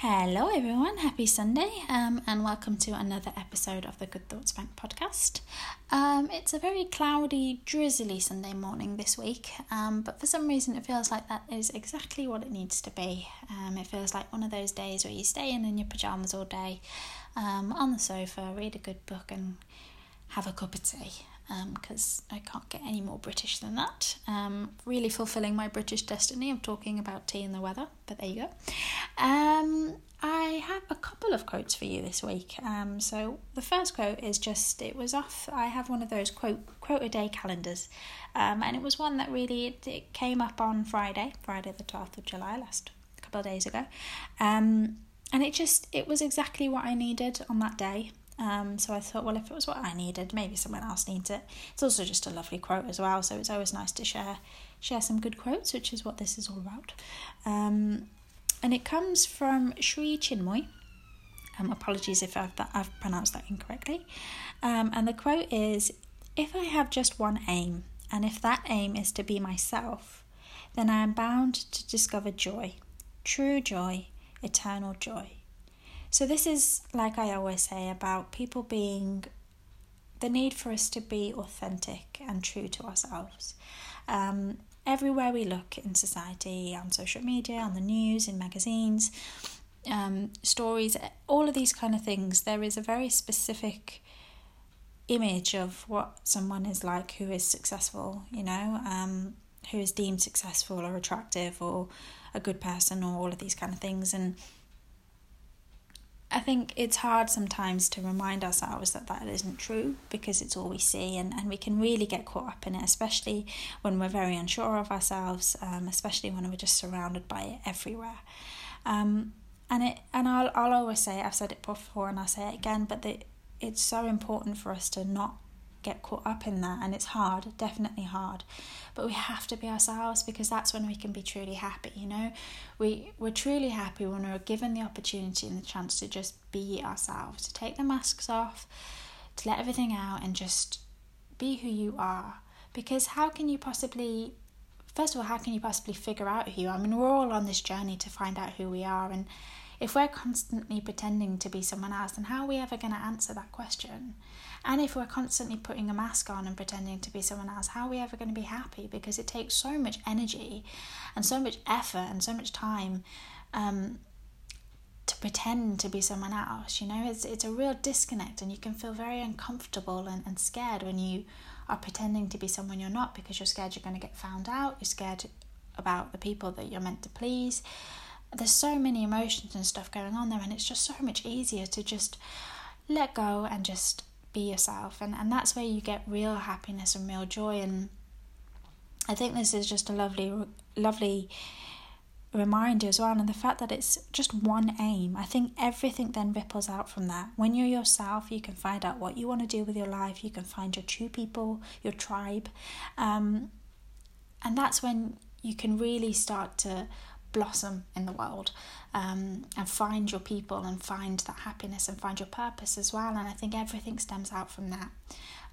Hello, everyone. Happy Sunday, um, and welcome to another episode of the Good Thoughts Bank podcast. Um, it's a very cloudy, drizzly Sunday morning this week, um, but for some reason, it feels like that is exactly what it needs to be. Um, it feels like one of those days where you stay in in your pajamas all day, um, on the sofa, read a good book, and have a cup of tea because um, I can't get any more British than that. Um, really fulfilling my British destiny of talking about tea and the weather, but there you go. Um, I have a couple of quotes for you this week. Um, so the first quote is just it was off. I have one of those quote quote a day calendars, um, and it was one that really it, it came up on Friday, Friday the twelfth of July, last couple of days ago, um, and it just it was exactly what I needed on that day. Um, so I thought, well, if it was what I needed, maybe someone else needs it. It's also just a lovely quote as well, so it's always nice to share share some good quotes, which is what this is all about. Um, and it comes from Sri Chinmoy. Um, apologies if I've that I've pronounced that incorrectly. Um, and the quote is, "If I have just one aim, and if that aim is to be myself, then I am bound to discover joy, true joy, eternal joy." So, this is, like I always say, about people being the need for us to be authentic and true to ourselves. Um, everywhere we look in society, on social media, on the news, in magazines, um, stories, all of these kind of things, there is a very specific image of what someone is like who is successful, you know, um, who is deemed successful or attractive or a good person or all of these kind of things. And I think it's hard sometimes to remind ourselves that that isn't true because it's all we see, and, and we can really get caught up in it, especially when we're very unsure of ourselves, um, especially when we're just surrounded by it everywhere. Um, and it and I'll I'll always say I've said it before and I'll say it again, but that it's so important for us to not get caught up in that and it's hard definitely hard. But we have to be ourselves because that's when we can be truly happy you know? We we're truly happy when we're given the opportunity and the chance to just be ourselves to take the masks off to let everything out and just be who you are. Because how can you possibly first of all how can you possibly figure out who you are? I mean we're all on this journey to find out who we are and if we're constantly pretending to be someone else, then how are we ever going to answer that question? And if we're constantly putting a mask on and pretending to be someone else, how are we ever going to be happy? Because it takes so much energy and so much effort and so much time um, to pretend to be someone else. You know, it's, it's a real disconnect, and you can feel very uncomfortable and, and scared when you are pretending to be someone you're not because you're scared you're going to get found out, you're scared about the people that you're meant to please there's so many emotions and stuff going on there and it's just so much easier to just let go and just be yourself. And and that's where you get real happiness and real joy. And I think this is just a lovely lovely reminder as well. And the fact that it's just one aim I think everything then ripples out from that. When you're yourself you can find out what you want to do with your life. You can find your true people your tribe. Um, and that's when you can really start to blossom in the world um, and find your people and find that happiness and find your purpose as well. And I think everything stems out from that.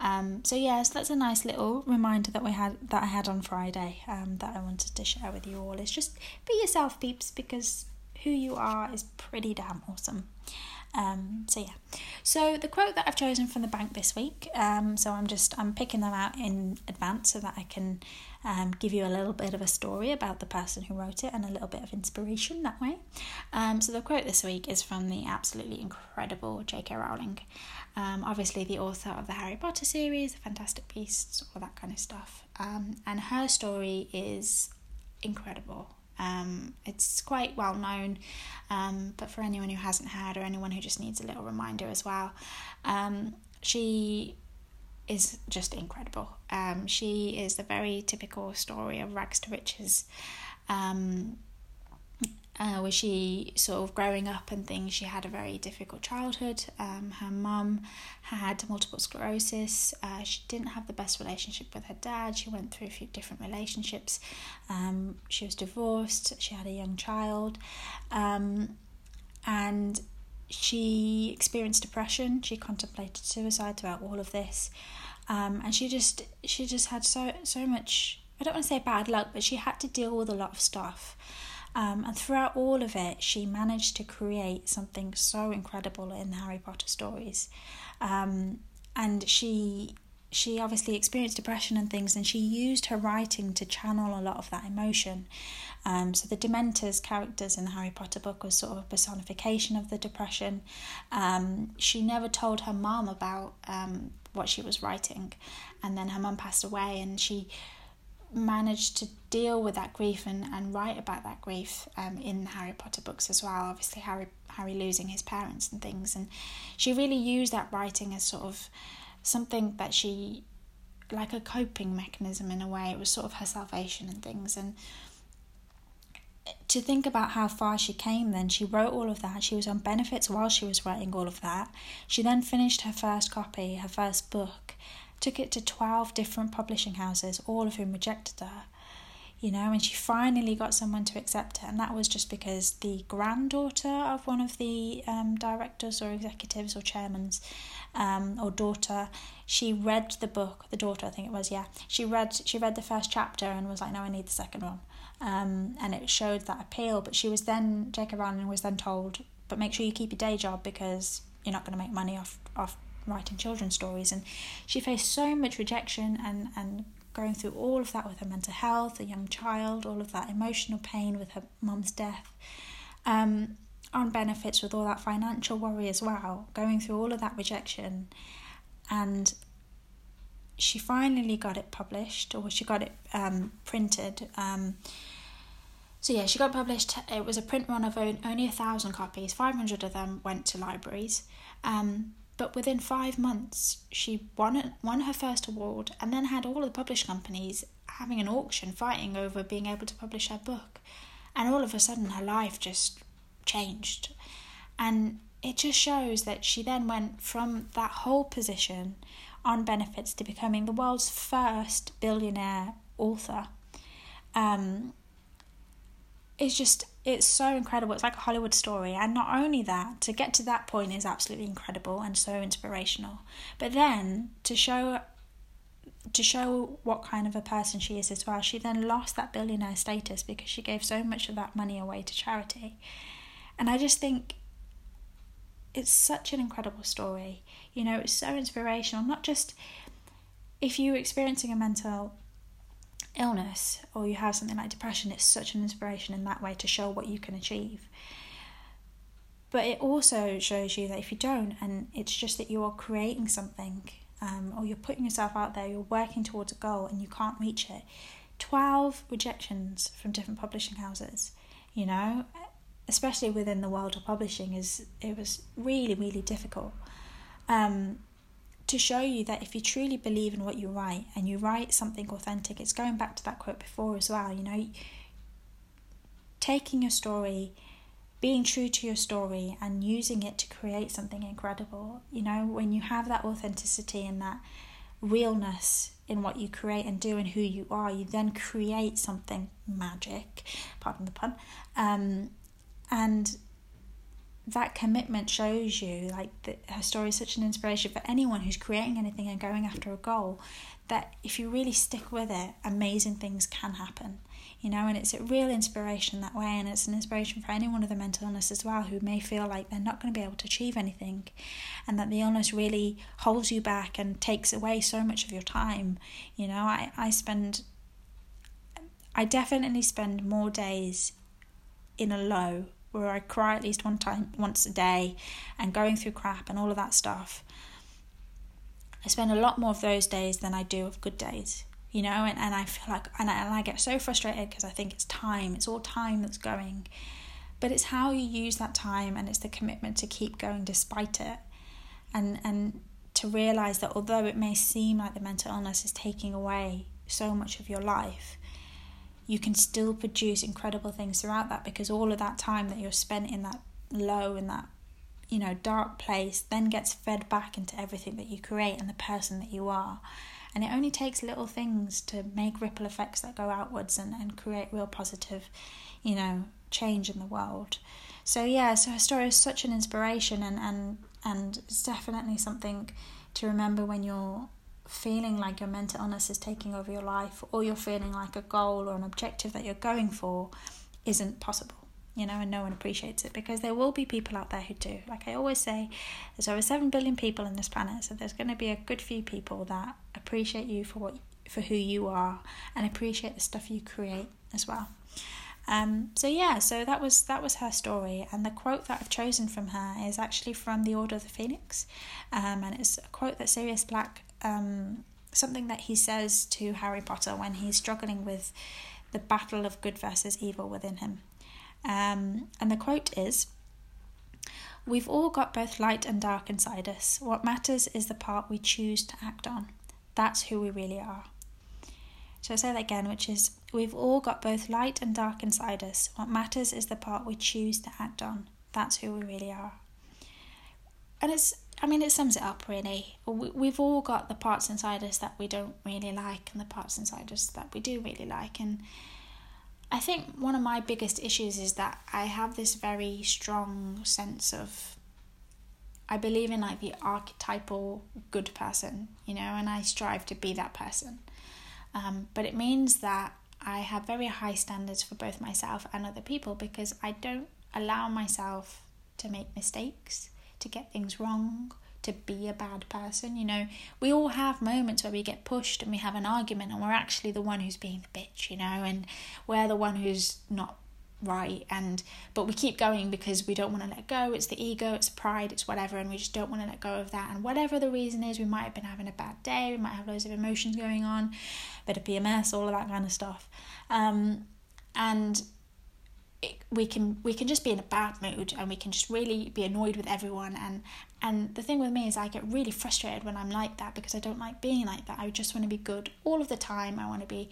Um, so yes, that's a nice little reminder that we had that I had on Friday um, that I wanted to share with you all. Is just be yourself, peeps, because who you are is pretty damn awesome. Um, so yeah, so the quote that I've chosen from the bank this week. Um, so I'm just I'm picking them out in advance so that I can um, give you a little bit of a story about the person who wrote it and a little bit of inspiration that way. Um, so the quote this week is from the absolutely incredible J.K. Rowling. Um, obviously the author of the Harry Potter series, the Fantastic Beasts, all that kind of stuff. Um, and her story is incredible. Um, it's quite well known, um, but for anyone who hasn't heard or anyone who just needs a little reminder as well, um, she is just incredible. Um, she is the very typical story of rags to riches. Um, uh, where she sort of growing up and things, she had a very difficult childhood. Um, her mum had multiple sclerosis. Uh, she didn't have the best relationship with her dad. She went through a few different relationships. Um, she was divorced. She had a young child. Um, and she experienced depression. She contemplated suicide throughout all of this. Um, and she just she just had so so much I don't want to say bad luck, but she had to deal with a lot of stuff. Um, and throughout all of it, she managed to create something so incredible in the Harry Potter stories. Um, and she she obviously experienced depression and things, and she used her writing to channel a lot of that emotion. Um, so the Dementors characters in the Harry Potter book was sort of a personification of the depression. Um, she never told her mom about um, what she was writing, and then her mum passed away, and she managed to deal with that grief and, and write about that grief um, in the Harry Potter books as well. Obviously, Harry Harry losing his parents and things, and she really used that writing as sort of something that she like a coping mechanism in a way. It was sort of her salvation and things. And to think about how far she came then, she wrote all of that. She was on benefits while she was writing all of that. She then finished her first copy, her first book, took it to 12 different publishing houses, all of whom rejected her you know, and she finally got someone to accept it, and that was just because the granddaughter of one of the um, directors or executives or chairmans, um, or daughter, she read the book. The daughter, I think it was, yeah. She read she read the first chapter and was like, no, I need the second one, um, and it showed that appeal. But she was then J.K. Rowling was then told, but make sure you keep your day job because you're not going to make money off off writing children's stories and she faced so much rejection and and going through all of that with her mental health, a young child, all of that emotional pain with her mum's death, um, on benefits with all that financial worry as well, going through all of that rejection. And she finally got it published, or she got it um, printed. Um, so yeah, she got published. It was a print run of only a thousand copies. Five hundred of them went to libraries. Um, but within five months, she won, won her first award and then had all of the published companies having an auction fighting over being able to publish her book. And all of a sudden, her life just changed. And it just shows that she then went from that whole position on benefits to becoming the world's first billionaire author. Um, it's just it's so incredible. It's like a Hollywood story. And not only that, to get to that point is absolutely incredible and so inspirational. But then to show to show what kind of a person she is as well, she then lost that billionaire status because she gave so much of that money away to charity. And I just think it's such an incredible story. You know, it's so inspirational, not just if you're experiencing a mental illness or you have something like depression, it's such an inspiration in that way to show what you can achieve. But it also shows you that if you don't, and it's just that you're creating something um, or you're putting yourself out there, you're working towards a goal and you can't reach it. 12 rejections from different publishing houses, you know, especially within the world of publishing, is it was really, really difficult. Um, to show you that if you truly believe in what you write and you write something authentic, it's going back to that quote before as well, you know, taking your story, being true to your story, and using it to create something incredible. You know, when you have that authenticity and that realness in what you create and do and who you are, you then create something magic, pardon the pun, um, and that commitment shows you like that her story is such an inspiration for anyone who's creating anything and going after a goal that if you really stick with it amazing things can happen you know and it's a real inspiration that way and it's an inspiration for anyone with a mental illness as well who may feel like they're not going to be able to achieve anything and that the illness really holds you back and takes away so much of your time you know. I, I spend i definitely spend more days in a low where I cry at least one time once a day and going through crap and all of that stuff. I spend a lot more of those days than I do of good days, you know, and, and I feel like, and I, and I get so frustrated because I think it's time, it's all time that's going. But it's how you use that time and it's the commitment to keep going despite it. And, and to realize that although it may seem like the mental illness is taking away so much of your life, you can still produce incredible things throughout that because all of that time that you're spent in that low in that you know dark place then gets fed back into everything that you create and the person that you are. And it only takes little things to make ripple effects that go outwards and, and create real positive you know change in the world. So yeah so her story is such an inspiration and and and it's definitely something to remember when you're feeling like your mental illness is taking over your life or you're feeling like a goal or an objective that you're going for isn't possible you know, and no one appreciates it because there will be people out there who do. Like I always say, there's over 7 billion people on this planet, so there's going to be a good few people that appreciate you for what for who you are and appreciate the stuff you create as well. Um, so yeah, so that was that was her story, and the quote that I've chosen from her is actually from the Order of the Phoenix, um, and it's a quote that Sirius Black, um, something that he says to Harry Potter when he's struggling with the battle of good versus evil within him, um, and the quote is. We've all got both light and dark inside us. What matters is the part we choose to act on. That's who we really are. So I say that again, which is we've all got both light and dark inside us. What matters is the part we choose to act on. That's who we really are. And it's, I mean, it sums it up really. We, we've all got the parts inside us that we don't really like and the parts inside us that we do really like. And I think one of my biggest issues is that I have this very strong sense of I believe in like the archetypal good person, you know, and I strive to be that person. Um, but it means that I have very high standards for both myself and other people because I don't allow myself to make mistakes, to get things wrong, to be a bad person. You know, we all have moments where we get pushed and we have an argument and we're actually the one who's being the bitch, you know, and we're the one who's not right and but we keep going because we don't want to let go. It's the ego it's pride it's whatever and we just don't want to let go of that. And whatever the reason is we might have been having a bad day we might have loads of emotions going on bit of pms all of that kind of stuff. Um, and we can we can just be in a bad mood and we can just really be annoyed with everyone and and the thing with me is I get really frustrated when I'm like that because I don't like being like that I just want to be good all of the time I want to be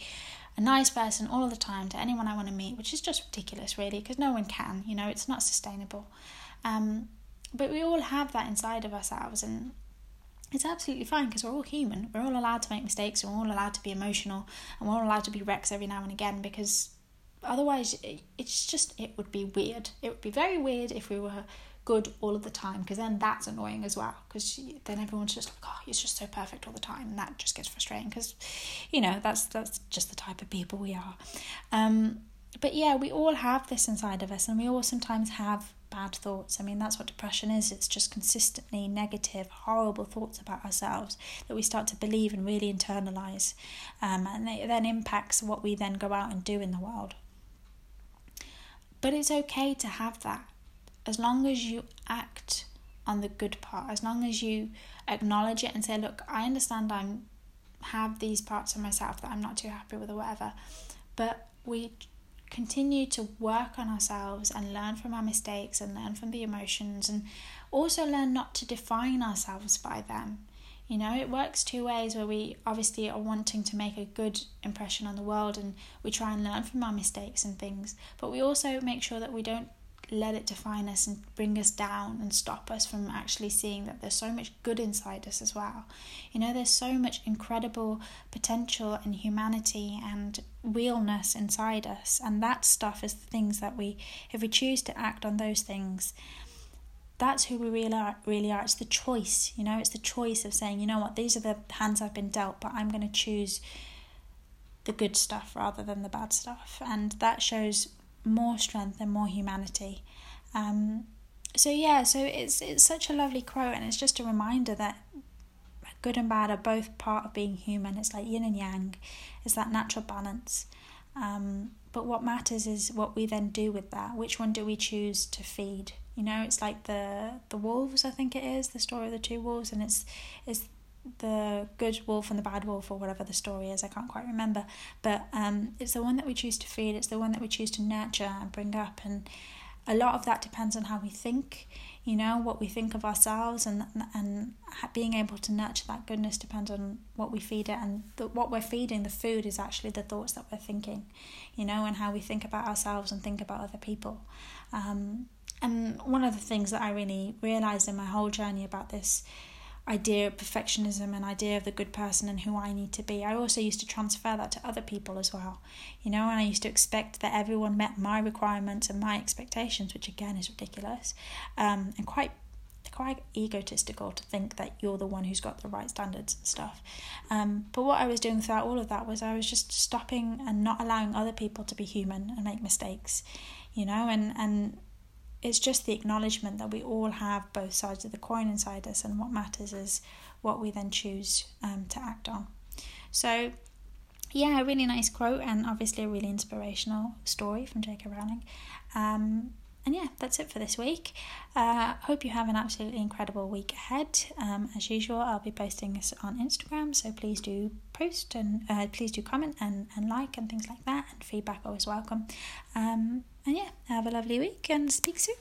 a nice person all the time to anyone I want to meet, which is just ridiculous, really, because no one can, you know, it's not sustainable. Um, but we all have that inside of ourselves, and it's absolutely fine because we're all human. We're all allowed to make mistakes, we're all allowed to be emotional, and we're all allowed to be wrecks every now and again because otherwise, it's just, it would be weird. It would be very weird if we were good all of the time because then that's annoying as well because then everyone's just like oh he's just so perfect all the time and that just gets frustrating because you know that's that's just the type of people we are. Um but yeah we all have this inside of us and we all sometimes have bad thoughts. I mean that's what depression is. It's just consistently negative horrible thoughts about ourselves that we start to believe and really internalize um, and it then impacts what we then go out and do in the world but it's okay to have that as long as you act on the good part, as long as you acknowledge it and say, look, I understand I'm have these parts of myself that I'm not too happy with or whatever, but we continue to work on ourselves and learn from our mistakes and learn from the emotions and also learn not to define ourselves by them. You know, it works two ways where we obviously are wanting to make a good impression on the world and we try and learn from our mistakes and things, but we also make sure that we don't let it define us and bring us down and stop us from actually seeing that there's so much good inside us as well. You know, there's so much incredible potential and humanity and realness inside us, and that stuff is the things that we, if we choose to act on those things, that's who we really are, really are. It's the choice, you know, it's the choice of saying, you know what, these are the hands I've been dealt, but I'm going to choose the good stuff rather than the bad stuff. And that shows more strength and more humanity. Um, so yeah, so it's it's such a lovely quote, and it's just a reminder that good and bad are both part of being human. It's like yin and yang, it's that natural balance. Um, but what matters is what we then do with that. Which one do we choose to feed? You know, it's like the the wolves. I think it is the story of the two wolves, and it's it's the good wolf and the bad wolf or whatever the story is i can't quite remember but um, it's the one that we choose to feed it's the one that we choose to nurture and bring up and a lot of that depends on how we think you know what we think of ourselves and and being able to nurture that goodness depends on what we feed it and the, what we're feeding the food is actually the thoughts that we're thinking you know and how we think about ourselves and think about other people um, and one of the things that i really realized in my whole journey about this idea of perfectionism and idea of the good person and who I need to be. I also used to transfer that to other people as well, you know, and I used to expect that everyone met my requirements and my expectations, which again is ridiculous um, and quite quite egotistical to think that you're the one who's got the right standards and stuff. Um, but what I was doing throughout all of that was I was just stopping and not allowing other people to be human and make mistakes, you know, and, and it's just the acknowledgement that we all have both sides of the coin inside us, and what matters is what we then choose um, to act on. So, yeah, a really nice quote, and obviously a really inspirational story from J.K. Rowling. Um, and yeah, that's it for this week. Uh, hope you have an absolutely incredible week ahead. Um, as usual, I'll be posting this on Instagram, so please do post and uh, please do comment and, and like and things like that. And feedback always welcome. Um, and yeah, have a lovely week and speak soon.